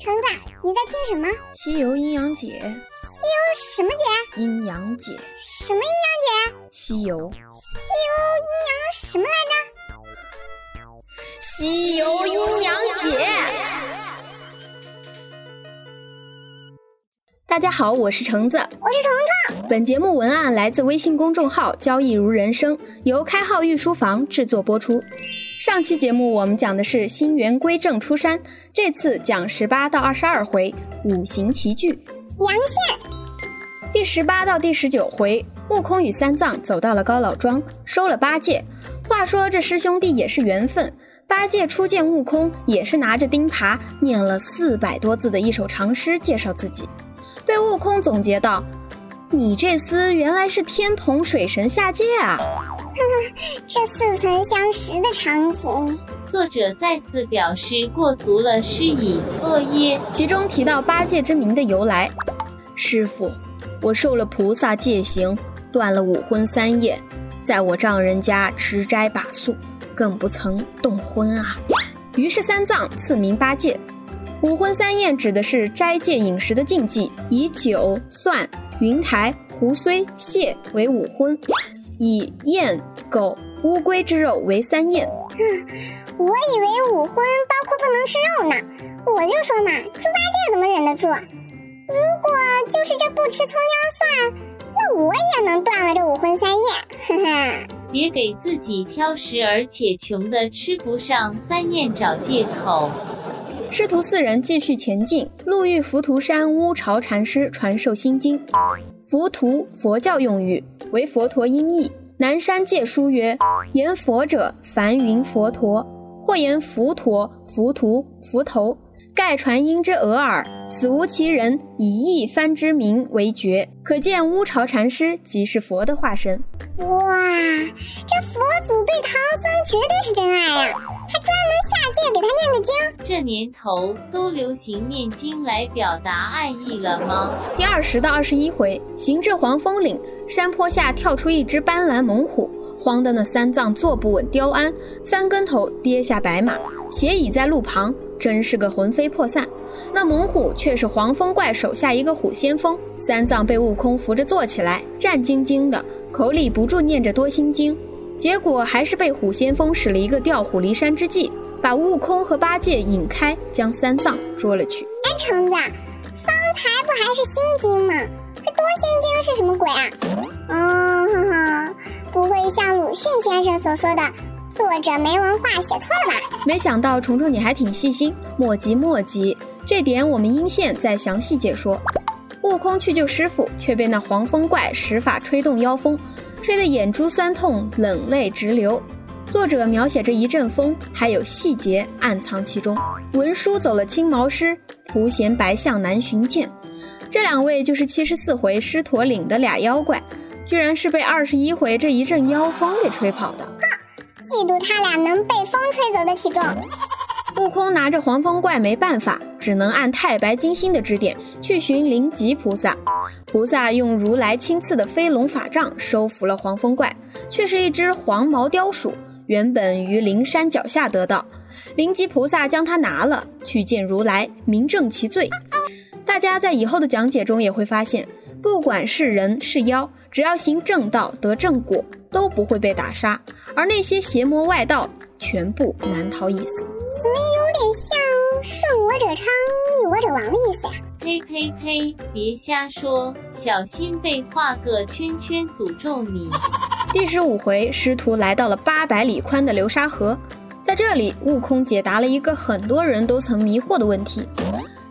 橙子，你在听什么？西游阴阳解，西游什么解？阴阳解，什么阴阳解？西游，西游阴阳什么来着？西游阴阳解。大家好，我是橙子，我是橙橙。本节目文案来自微信公众号“交易如人生”，由开号御书房制作播出。上期节目我们讲的是新元归正出山，这次讲十八到二十二回五行齐聚。阳线。第十八到第十九回，悟空与三藏走到了高老庄，收了八戒。话说这师兄弟也是缘分，八戒初见悟空也是拿着钉耙念了四百多字的一首长诗介绍自己，对悟空总结道：“你这厮原来是天蓬水神下界啊！” 这似曾相识的场景，作者再次表示过足了诗以恶耶。其中提到八戒之名的由来。师傅，我受了菩萨戒行，断了五荤三宴，在我丈人家吃斋把素，更不曾动荤啊。于是三藏赐名八戒。五荤三宴指的是斋戒饮食的禁忌，以酒、蒜、云台、胡荽、蟹为五荤。以雁、狗、乌龟之肉为三宴。哼，我以为五荤包括不能吃肉呢。我就说嘛，猪八戒怎么忍得住？如果就是这不吃葱姜蒜，那我也能断了这五荤三宴。哈哈，别给自己挑食而且穷的吃不上三宴找借口。师徒四人继续前进，路遇浮屠山乌巢禅师传授心经。浮屠，佛教用语，为佛陀音译。南山戒书曰：言佛者，梵云佛陀，或言浮陀、浮屠、浮头，盖传音之讹耳。此无其人，以译翻之名为绝。可见乌巢禅师即是佛的化身。哇，这佛祖对唐僧绝对是真爱呀，还专门下界给他念个经。这年头都流行念经来表达爱意了吗？第二十到二十一回，行至黄风岭山坡下，跳出一只斑斓猛虎，慌得那三藏坐不稳雕鞍，翻跟头跌下白马，斜倚在路旁，真是个魂飞魄散。那猛虎却是黄风怪手下一个虎先锋，三藏被悟空扶着坐起来，战兢兢的，口里不住念着多心经，结果还是被虎先锋使了一个调虎离山之计，把悟空和八戒引开，将三藏捉了去。哎，橙子，方才不还是心经吗？这多心经是什么鬼啊？哦，哈哈，不会像鲁迅先生所说的，作者没文化写错了吧？没想到虫虫你还挺细心，莫急莫急。这点我们阴线再详细解说。悟空去救师傅，却被那黄风怪使法吹动妖风，吹得眼珠酸痛，冷泪直流。作者描写这一阵风，还有细节暗藏其中。文殊走了青毛狮，图衔白象难寻见。这两位就是七十四回狮驼岭的俩妖怪，居然是被二十一回这一阵妖风给吹跑的。哼，嫉妒他俩能被风吹走的体重。悟空拿着黄风怪没办法，只能按太白金星的指点去寻灵吉菩萨。菩萨用如来亲赐的飞龙法杖收服了黄风怪，却是一只黄毛雕鼠，原本于灵山脚下得到。灵吉菩萨将它拿了去见如来，明正其罪。大家在以后的讲解中也会发现，不管是人是妖，只要行正道得正果，都不会被打杀，而那些邪魔外道全部难逃一死。怎么有点像顺我者昌，逆我者亡的意思呀？呸呸呸！别瞎说，小心被画个圈圈诅咒你。第十五回，师徒来到了八百里宽的流沙河，在这里，悟空解答了一个很多人都曾迷惑的问题：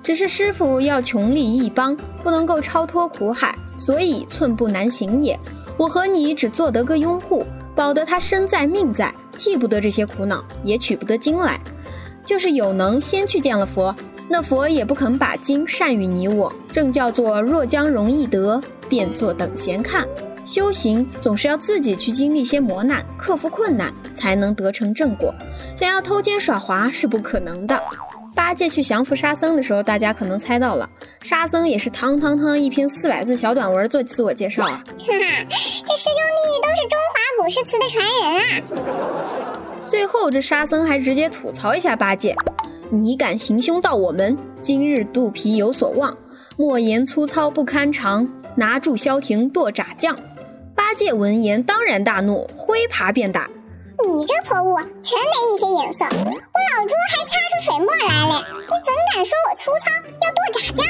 只是师傅要穷力一帮，不能够超脱苦海，所以寸步难行也。我和你只做得个拥护，保得他身在命在，替不得这些苦恼，也取不得经来。就是有能先去见了佛，那佛也不肯把经善与你我。正叫做若将容易得，便作等闲看。修行总是要自己去经历些磨难，克服困难，才能得成正果。想要偷奸耍滑是不可能的。八戒去降服沙僧的时候，大家可能猜到了，沙僧也是堂堂堂一篇四百字小短文做自我介绍啊。哈哈，这师兄弟都是中华古诗词的传人啊。最后，这沙僧还直接吐槽一下八戒：“你敢行凶到我门，今日肚皮有所望，莫言粗糙不堪尝。拿住萧庭剁炸酱。八戒闻言当然大怒，挥耙便打。你这泼物，全没一些眼色！我老猪还掐出水墨来了，你怎敢说我粗糙，要剁炸酱？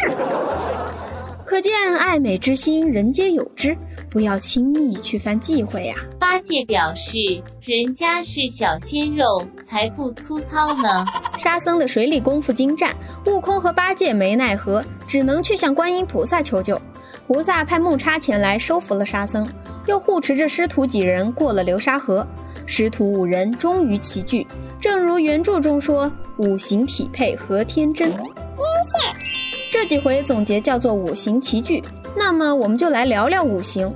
可见爱美之心，人皆有之，不要轻易去犯忌讳呀。八戒表示，人家是小鲜肉，才不粗糙呢。沙僧的水里功夫精湛，悟空和八戒没奈何，只能去向观音菩萨求救。菩萨派木叉前来收服了沙僧，又护持着师徒几人过了流沙河。师徒五人终于齐聚，正如原著中说：“五行匹配合天真。”这几回总结叫做五行齐聚。那么我们就来聊聊五行。《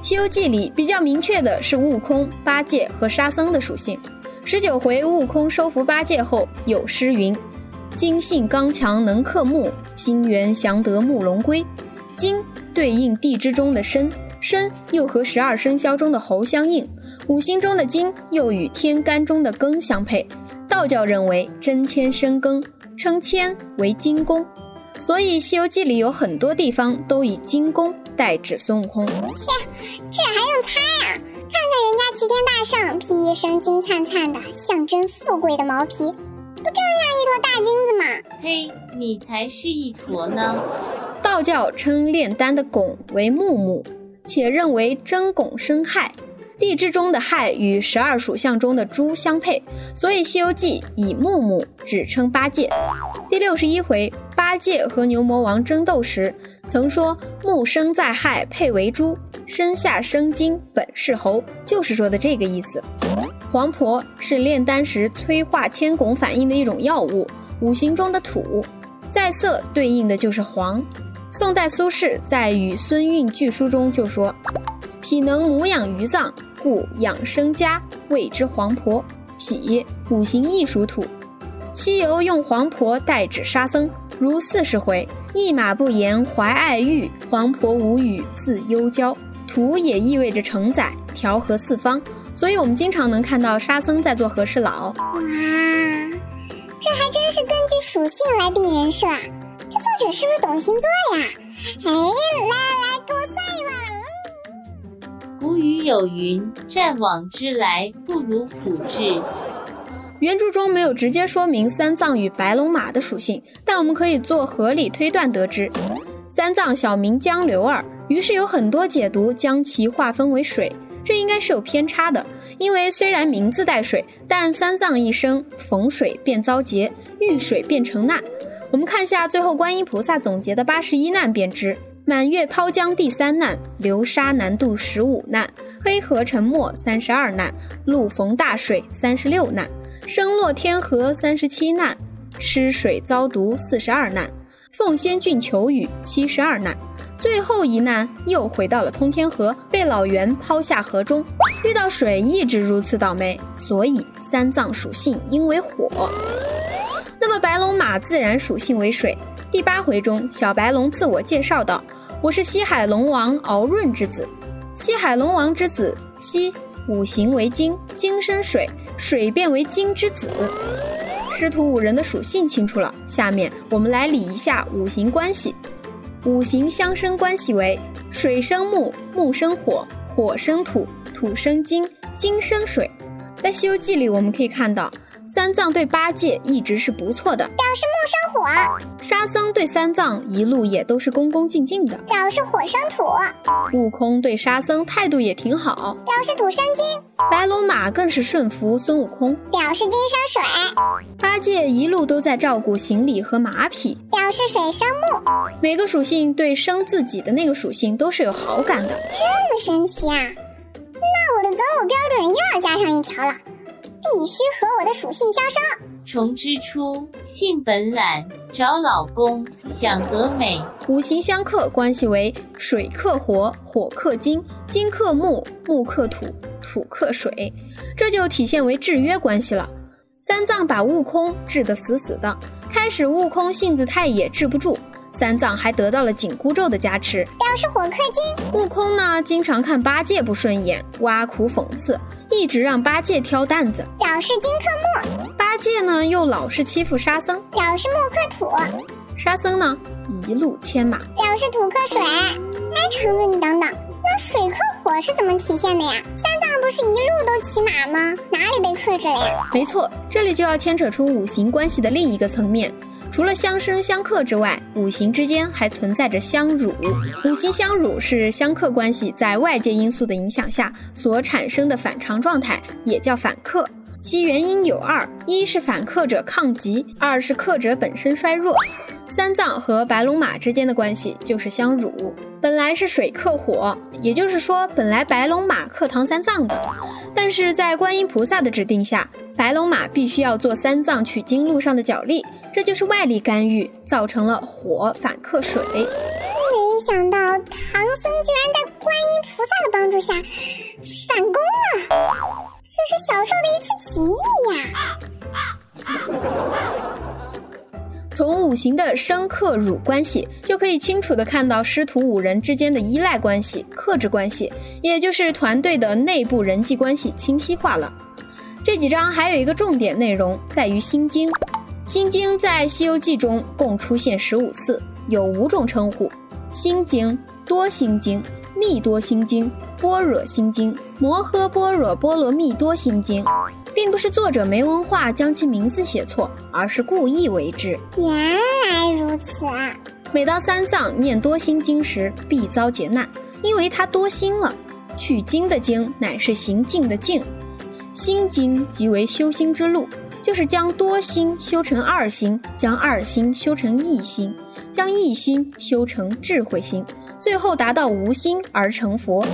西游记》里比较明确的是悟空、八戒和沙僧的属性。十九回悟空收服八戒后，有诗云：“金性刚强能克木，心猿降得木龙归。”金对应地支中的申，申又和十二生肖中的猴相应。五行中的金又与天干中的庚相配，道教认为真谦生庚，称谦为金宫，所以《西游记》里有很多地方都以金宫代指孙悟空。切，这还用猜啊？看看人家齐天大圣披一身金灿灿的，象征富贵的毛皮，不正像一坨大金子吗？嘿，你才是一坨呢！道教称炼丹的汞为木木，且认为真汞生亥。地支中的亥与十二属相中的猪相配，所以《西游记》以木木指称八戒。第六十一回，八戒和牛魔王争斗时，曾说木生在亥，配为猪，身下生金，本是猴，就是说的这个意思。黄婆是炼丹时催化铅汞反应的一种药物，五行中的土，在色对应的就是黄。宋代苏轼在《与孙运据书》中就说。脾能母养于脏，故养生家谓之黄婆。脾五行亦属土，西游用黄婆代指沙僧，如四十回，一马不言怀爱玉，黄婆无语自忧娇。土也意味着承载、调和四方，所以我们经常能看到沙僧在做和事佬。哇，这还真是根据属性来定人设啊！这作者是不是懂星座呀？哎，来来，给我算一卦。古语有云：“战往之来，不如卜之。”原著中没有直接说明三藏与白龙马的属性，但我们可以做合理推断得知，三藏小名江流儿。于是有很多解读将其划分为水，这应该是有偏差的，因为虽然名字带水，但三藏一生逢水便遭劫，遇水便成难。我们看下最后观音菩萨总结的八十一难便知。满月抛江第三难，流沙难渡十五难，黑河沉没三十二难，路逢大水三十六难，生落天河三十七难，吃水遭毒四十二难，奉仙郡求雨七十二难，最后一难又回到了通天河，被老袁抛下河中，遇到水一直如此倒霉，所以三藏属性应为火。那么白龙马自然属性为水。第八回中，小白龙自我介绍道：“我是西海龙王敖润之子。西海龙王之子，西五行为金，金生水，水变为金之子。师徒五人的属性清楚了，下面我们来理一下五行关系。五行相生关系为：水生木，木生火，火生土，土生金，金生水。在《西游记》里，我们可以看到。”三藏对八戒一直是不错的，表示木生火；沙僧对三藏一路也都是恭恭敬敬的，表示火生土；悟空对沙僧态度也挺好，表示土生金；白龙马更是顺服孙悟空，表示金生水；八戒一路都在照顾行李和马匹，表示水生木。每个属性对生自己的那个属性都是有好感的，这么神奇啊！那我的择偶标准又要加上一条了。必须和我的属性相生。虫之初，性本懒，找老公想得美。五行相克关系为水克火，火克金，金克木，木克土，土克水，这就体现为制约关系了。三藏把悟空治得死死的，开始悟空性子太野，治不住。三藏还得到了紧箍咒的加持，表示火克金。悟空呢，经常看八戒不顺眼，挖苦讽刺，一直让八戒挑担子，表示金克木。八八戒呢又老是欺负沙僧，表示木克土，沙僧呢一路牵马，表示土克水。哎，橙子，你等等，那水克火是怎么体现的呀？三藏不是一路都骑马吗？哪里被克制了呀？没错，这里就要牵扯出五行关系的另一个层面。除了相生相克之外，五行之间还存在着相辱。五行相辱是相克关系在外界因素的影响下所产生的反常状态，也叫反克。其原因有二：一是反克者抗疾，二是克者本身衰弱。三藏和白龙马之间的关系就是相辱。本来是水克火，也就是说，本来白龙马克唐三藏的，但是在观音菩萨的指定下。白龙马必须要做三藏取经路上的脚力，这就是外力干预，造成了火反克水。没想到唐僧居然在观音菩萨的帮助下反攻了，这是小兽的一次奇遇呀！从五行的生克辱关系，就可以清楚的看到师徒五人之间的依赖关系、克制关系，也就是团队的内部人际关系清晰化了。这几章还有一个重点内容，在于心经。心经在《西游记》中共出现十五次，有五种称呼：心经、多心经、密多心经、般若心经、摩诃般若波罗蜜多心经。并不是作者没文化将其名字写错，而是故意为之。原来如此啊！每当三藏念多心经时，必遭劫难，因为他多心了。取经的经乃是行进的进。心经即为修心之路，就是将多心修成二心，将二心修成一心，将一心修成智慧心，最后达到无心而成佛。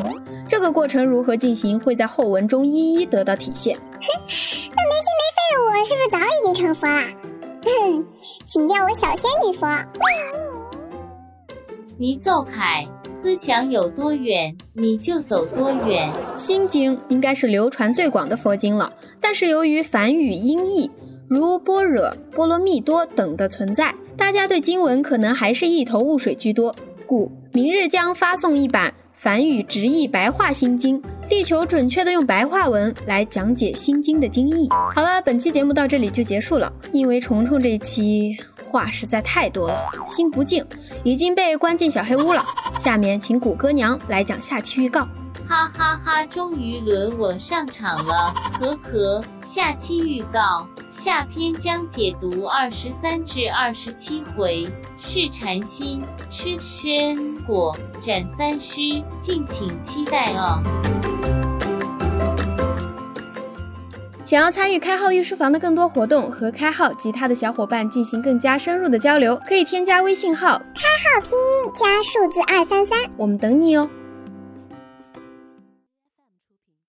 这个过程如何进行，会在后文中一一得到体现。哼，那没心没肺的我，是不是早已经成佛了？哼，请叫我小仙女佛。你奏凯，思想有多远，你就走多远。心经应该是流传最广的佛经了，但是由于梵语音译，如般若、波罗蜜多等的存在，大家对经文可能还是一头雾水居多，故明日将发送一版梵语直译白话心经，力求准确的用白话文来讲解心经的经义。好了，本期节目到这里就结束了，因为虫虫这一期。话实在太多了，心不静，已经被关进小黑屋了。下面请谷歌娘来讲下期预告。哈哈哈！终于轮我上场了，可可。下期预告：下篇将解读二十三至二十七回，是禅心吃参果斩三尸，敬请期待哦。想要参与开号御书房的更多活动，和开号及他的小伙伴进行更加深入的交流，可以添加微信号开号拼音加数字二三三，我们等你哦。